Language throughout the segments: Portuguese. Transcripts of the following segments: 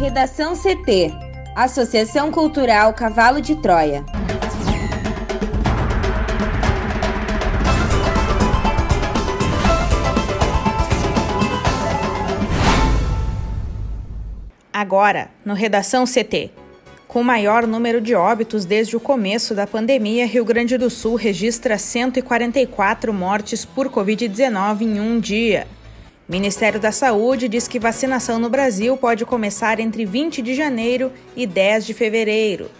Redação CT Associação Cultural Cavalo de Troia. Agora, no Redação CT. Com o maior número de óbitos desde o começo da pandemia, Rio Grande do Sul registra 144 mortes por Covid-19 em um dia. Ministério da Saúde diz que vacinação no Brasil pode começar entre 20 de janeiro e 10 de fevereiro.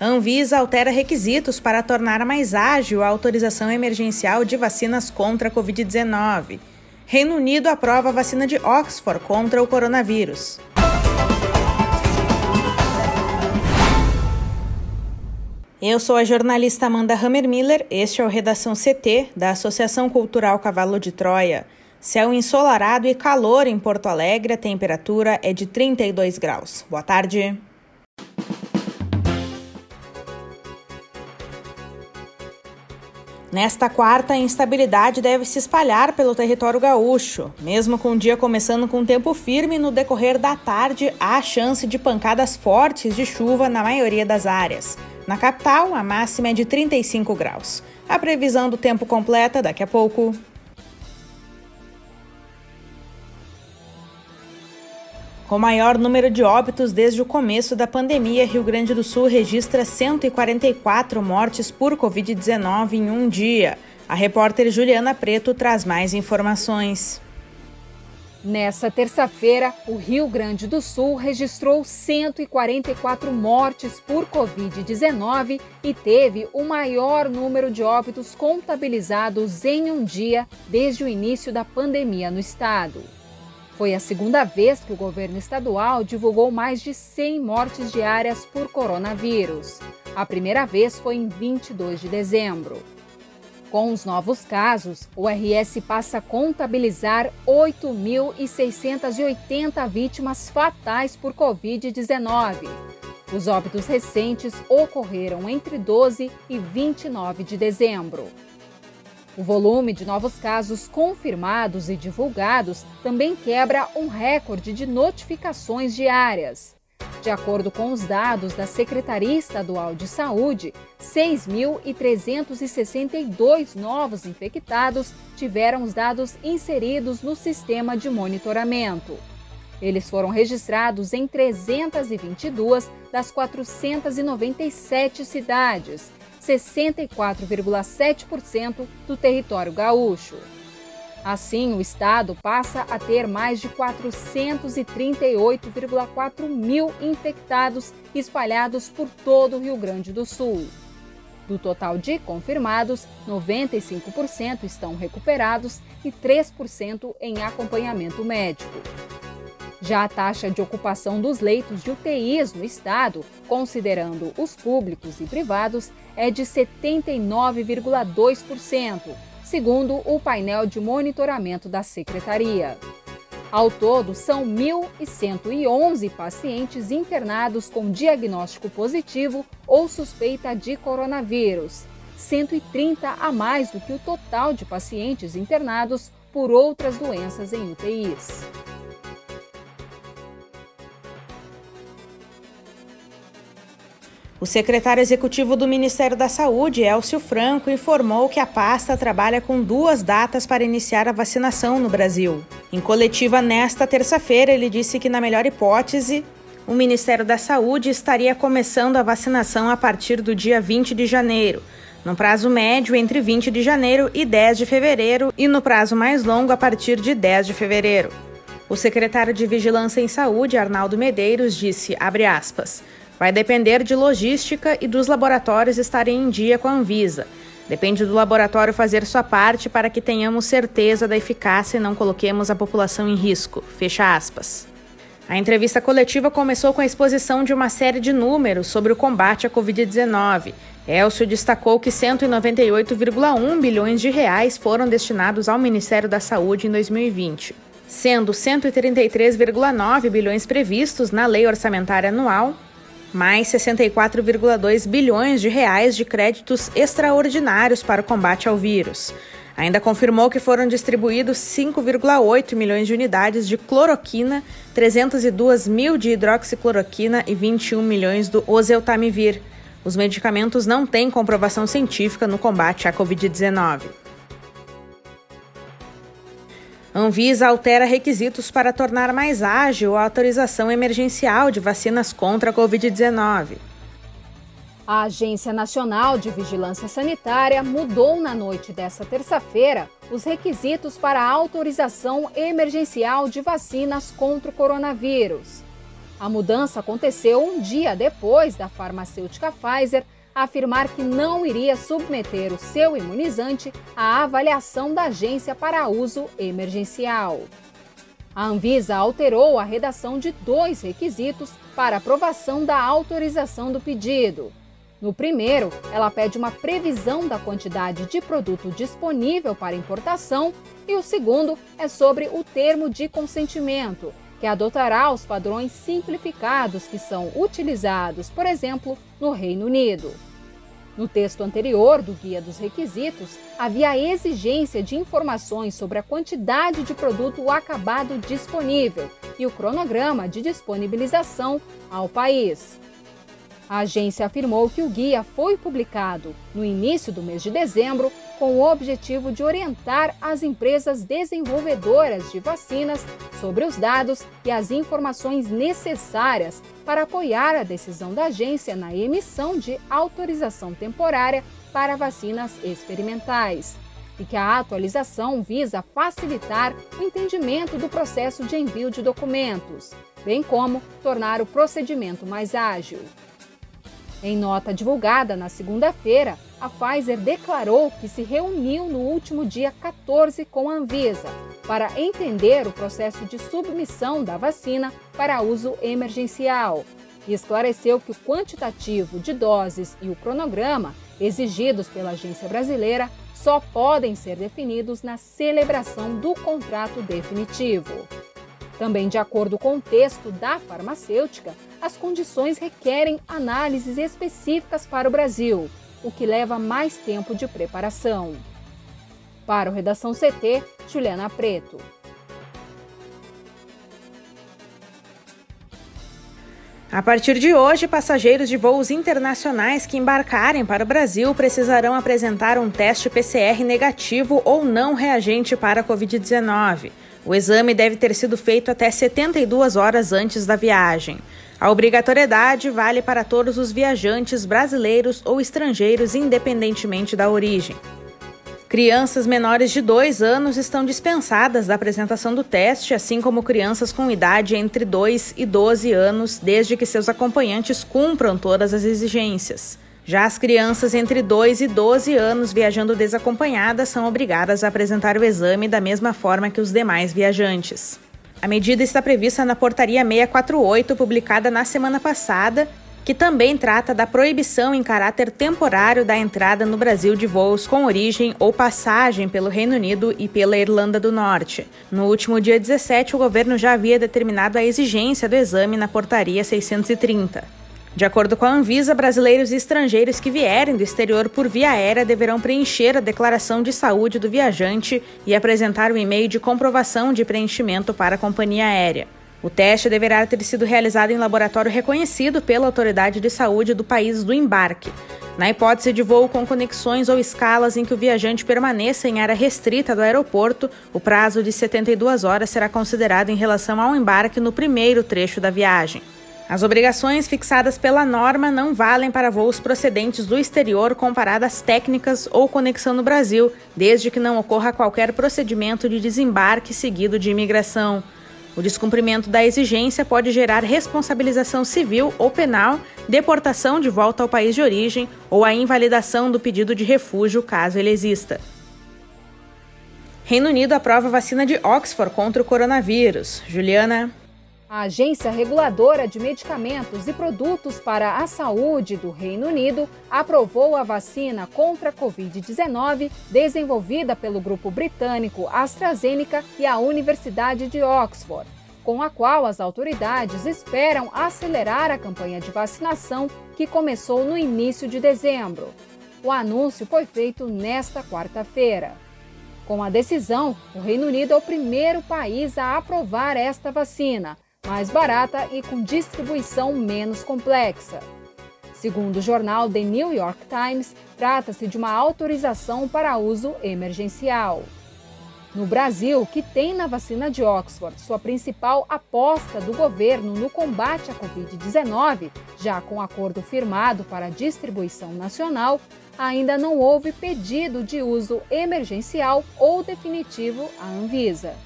Anvisa altera requisitos para tornar mais ágil a autorização emergencial de vacinas contra a Covid-19. Reino Unido aprova a vacina de Oxford contra o coronavírus. Eu sou a jornalista Amanda Hammermiller, este é o Redação CT da Associação Cultural Cavalo de Troia. Céu ensolarado e calor em Porto Alegre, a temperatura é de 32 graus. Boa tarde. Nesta quarta, a instabilidade deve se espalhar pelo território gaúcho. Mesmo com o dia começando com tempo firme, no decorrer da tarde há chance de pancadas fortes de chuva na maioria das áreas. Na capital, a máxima é de 35 graus. A previsão do tempo completa daqui a pouco. Com o maior número de óbitos desde o começo da pandemia, Rio Grande do Sul registra 144 mortes por Covid-19 em um dia. A repórter Juliana Preto traz mais informações. Nessa terça-feira, o Rio Grande do Sul registrou 144 mortes por Covid-19 e teve o maior número de óbitos contabilizados em um dia desde o início da pandemia no estado. Foi a segunda vez que o governo estadual divulgou mais de 100 mortes diárias por coronavírus. A primeira vez foi em 22 de dezembro. Com os novos casos, o RS passa a contabilizar 8.680 vítimas fatais por Covid-19. Os óbitos recentes ocorreram entre 12 e 29 de dezembro. O volume de novos casos confirmados e divulgados também quebra um recorde de notificações diárias. De acordo com os dados da Secretaria Estadual de Saúde, 6.362 novos infectados tiveram os dados inseridos no sistema de monitoramento. Eles foram registrados em 322 das 497 cidades 64,7% do território gaúcho. Assim, o estado passa a ter mais de 438,4 mil infectados espalhados por todo o Rio Grande do Sul. Do total de confirmados, 95% estão recuperados e 3% em acompanhamento médico. Já a taxa de ocupação dos leitos de UTIs no estado, considerando os públicos e privados, é de 79,2%, segundo o painel de monitoramento da Secretaria. Ao todo, são 1.111 pacientes internados com diagnóstico positivo ou suspeita de coronavírus, 130 a mais do que o total de pacientes internados por outras doenças em UTIs. O secretário executivo do Ministério da Saúde, Elcio Franco, informou que a pasta trabalha com duas datas para iniciar a vacinação no Brasil. Em coletiva nesta terça-feira, ele disse que, na melhor hipótese, o Ministério da Saúde estaria começando a vacinação a partir do dia 20 de janeiro, no prazo médio entre 20 de janeiro e 10 de fevereiro e no prazo mais longo a partir de 10 de fevereiro. O secretário de Vigilância em Saúde, Arnaldo Medeiros, disse, abre aspas, Vai depender de logística e dos laboratórios estarem em dia com a Anvisa. Depende do laboratório fazer sua parte para que tenhamos certeza da eficácia e não coloquemos a população em risco. Fecha aspas. A entrevista coletiva começou com a exposição de uma série de números sobre o combate à Covid-19. Elcio destacou que 198,1 bilhões de reais foram destinados ao Ministério da Saúde em 2020, sendo 133,9 bilhões previstos na Lei Orçamentária Anual mais 64,2 bilhões de reais de créditos extraordinários para o combate ao vírus. Ainda confirmou que foram distribuídos 5,8 milhões de unidades de cloroquina, 302 mil de hidroxicloroquina e 21 milhões do oseltamivir. Os medicamentos não têm comprovação científica no combate à Covid-19. Anvisa altera requisitos para tornar mais ágil a autorização emergencial de vacinas contra a Covid-19. A Agência Nacional de Vigilância Sanitária mudou na noite desta terça-feira os requisitos para a autorização emergencial de vacinas contra o coronavírus. A mudança aconteceu um dia depois da farmacêutica Pfizer afirmar que não iria submeter o seu imunizante à avaliação da agência para uso emergencial. A Anvisa alterou a redação de dois requisitos para aprovação da autorização do pedido. No primeiro, ela pede uma previsão da quantidade de produto disponível para importação, e o segundo é sobre o termo de consentimento, que adotará os padrões simplificados que são utilizados, por exemplo, no Reino Unido. No texto anterior do Guia dos Requisitos, havia a exigência de informações sobre a quantidade de produto acabado disponível e o cronograma de disponibilização ao país. A agência afirmou que o guia foi publicado no início do mês de dezembro com o objetivo de orientar as empresas desenvolvedoras de vacinas sobre os dados e as informações necessárias para apoiar a decisão da agência na emissão de autorização temporária para vacinas experimentais. E que a atualização visa facilitar o entendimento do processo de envio de documentos, bem como tornar o procedimento mais ágil. Em nota divulgada na segunda-feira, a Pfizer declarou que se reuniu no último dia 14 com a Anvisa para entender o processo de submissão da vacina para uso emergencial e esclareceu que o quantitativo de doses e o cronograma exigidos pela agência brasileira só podem ser definidos na celebração do contrato definitivo. Também, de acordo com o texto da farmacêutica, as condições requerem análises específicas para o Brasil, o que leva mais tempo de preparação. Para o Redação CT, Juliana Preto. A partir de hoje, passageiros de voos internacionais que embarcarem para o Brasil precisarão apresentar um teste PCR negativo ou não reagente para a Covid-19. O exame deve ter sido feito até 72 horas antes da viagem. A obrigatoriedade vale para todos os viajantes brasileiros ou estrangeiros, independentemente da origem. Crianças menores de 2 anos estão dispensadas da apresentação do teste, assim como crianças com idade entre 2 e 12 anos, desde que seus acompanhantes cumpram todas as exigências. Já as crianças entre 2 e 12 anos viajando desacompanhadas são obrigadas a apresentar o exame da mesma forma que os demais viajantes. A medida está prevista na Portaria 648, publicada na semana passada, que também trata da proibição em caráter temporário da entrada no Brasil de voos com origem ou passagem pelo Reino Unido e pela Irlanda do Norte. No último dia 17, o governo já havia determinado a exigência do exame na Portaria 630. De acordo com a Anvisa, brasileiros e estrangeiros que vierem do exterior por via aérea deverão preencher a declaração de saúde do viajante e apresentar o um e-mail de comprovação de preenchimento para a companhia aérea. O teste deverá ter sido realizado em laboratório reconhecido pela autoridade de saúde do país do embarque. Na hipótese de voo com conexões ou escalas em que o viajante permaneça em área restrita do aeroporto, o prazo de 72 horas será considerado em relação ao embarque no primeiro trecho da viagem. As obrigações fixadas pela norma não valem para voos procedentes do exterior com paradas técnicas ou conexão no Brasil, desde que não ocorra qualquer procedimento de desembarque seguido de imigração. O descumprimento da exigência pode gerar responsabilização civil ou penal, deportação de volta ao país de origem ou a invalidação do pedido de refúgio, caso ele exista. Reino Unido aprova vacina de Oxford contra o coronavírus. Juliana. A Agência Reguladora de Medicamentos e Produtos para a Saúde do Reino Unido aprovou a vacina contra a Covid-19 desenvolvida pelo grupo britânico AstraZeneca e a Universidade de Oxford, com a qual as autoridades esperam acelerar a campanha de vacinação que começou no início de dezembro. O anúncio foi feito nesta quarta-feira. Com a decisão, o Reino Unido é o primeiro país a aprovar esta vacina, mais barata e com distribuição menos complexa. Segundo o jornal The New York Times, trata-se de uma autorização para uso emergencial. No Brasil, que tem na vacina de Oxford sua principal aposta do governo no combate à Covid-19, já com acordo firmado para distribuição nacional, ainda não houve pedido de uso emergencial ou definitivo à Anvisa.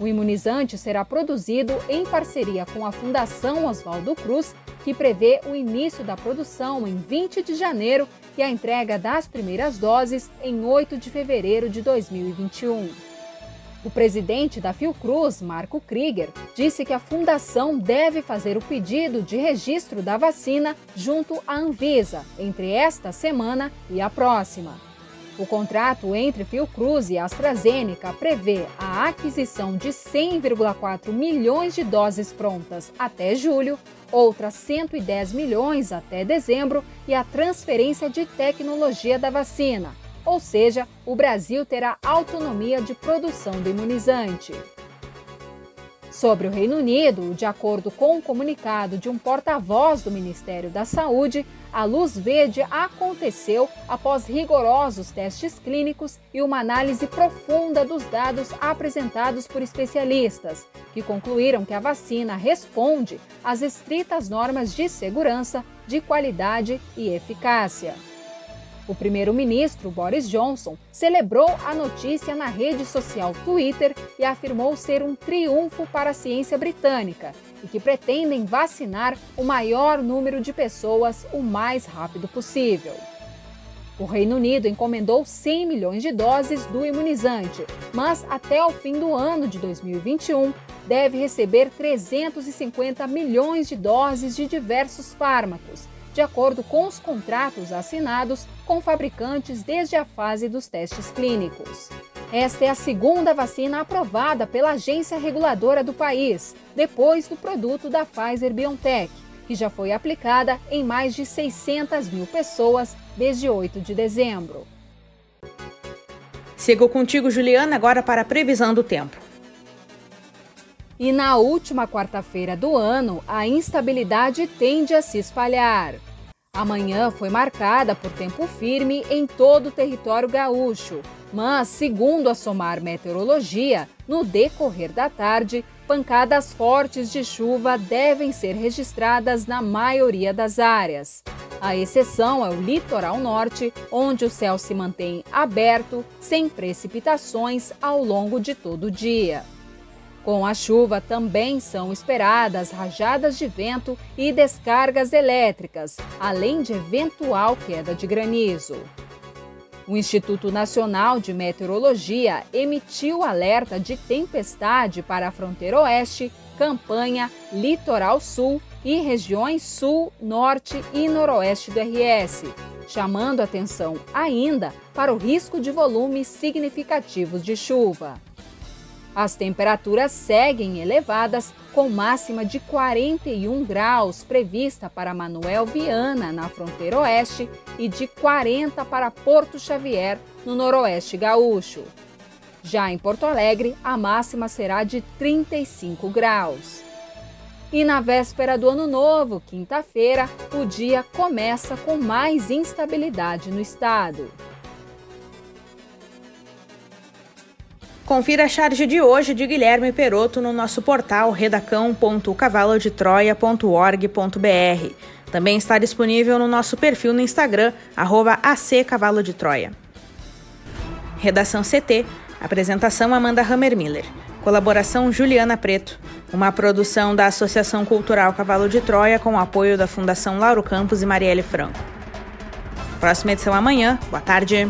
O imunizante será produzido em parceria com a Fundação Oswaldo Cruz, que prevê o início da produção em 20 de janeiro e a entrega das primeiras doses em 8 de fevereiro de 2021. O presidente da Fiocruz, Marco Krieger, disse que a fundação deve fazer o pedido de registro da vacina junto à Anvisa entre esta semana e a próxima. O contrato entre Fiocruz e AstraZeneca prevê a aquisição de 100,4 milhões de doses prontas até julho, outras 110 milhões até dezembro e a transferência de tecnologia da vacina. Ou seja, o Brasil terá autonomia de produção do imunizante. Sobre o Reino Unido, de acordo com um comunicado de um porta-voz do Ministério da Saúde, a luz verde aconteceu após rigorosos testes clínicos e uma análise profunda dos dados apresentados por especialistas, que concluíram que a vacina responde às estritas normas de segurança, de qualidade e eficácia. O primeiro-ministro Boris Johnson celebrou a notícia na rede social Twitter e afirmou ser um triunfo para a ciência britânica e que pretendem vacinar o maior número de pessoas o mais rápido possível. O Reino Unido encomendou 100 milhões de doses do imunizante, mas até o fim do ano de 2021 deve receber 350 milhões de doses de diversos fármacos de acordo com os contratos assinados com fabricantes desde a fase dos testes clínicos. Esta é a segunda vacina aprovada pela agência reguladora do país, depois do produto da Pfizer BioNTech, que já foi aplicada em mais de 600 mil pessoas desde 8 de dezembro. Sigo contigo, Juliana, agora para a previsão do tempo. E na última quarta-feira do ano, a instabilidade tende a se espalhar. Amanhã foi marcada por tempo firme em todo o território gaúcho, mas, segundo a Somar Meteorologia, no decorrer da tarde, pancadas fortes de chuva devem ser registradas na maioria das áreas. A exceção é o litoral norte, onde o céu se mantém aberto, sem precipitações ao longo de todo o dia. Com a chuva também são esperadas rajadas de vento e descargas elétricas, além de eventual queda de granizo. O Instituto Nacional de Meteorologia emitiu alerta de tempestade para a fronteira oeste, campanha, litoral sul e regiões sul, norte e noroeste do RS, chamando atenção ainda para o risco de volumes significativos de chuva. As temperaturas seguem elevadas, com máxima de 41 graus prevista para Manuel Viana, na fronteira oeste, e de 40 para Porto Xavier, no noroeste gaúcho. Já em Porto Alegre, a máxima será de 35 graus. E na véspera do Ano Novo, quinta-feira, o dia começa com mais instabilidade no estado. Confira a charge de hoje de Guilherme Peroto no nosso portal redacão.cavalodetroia.org.br. Também está disponível no nosso perfil no Instagram, arroba de Troia. Redação CT, apresentação Amanda Hammermiller, colaboração Juliana Preto, uma produção da Associação Cultural Cavalo de Troia com o apoio da Fundação Lauro Campos e Marielle Franco. Próxima edição amanhã. Boa tarde.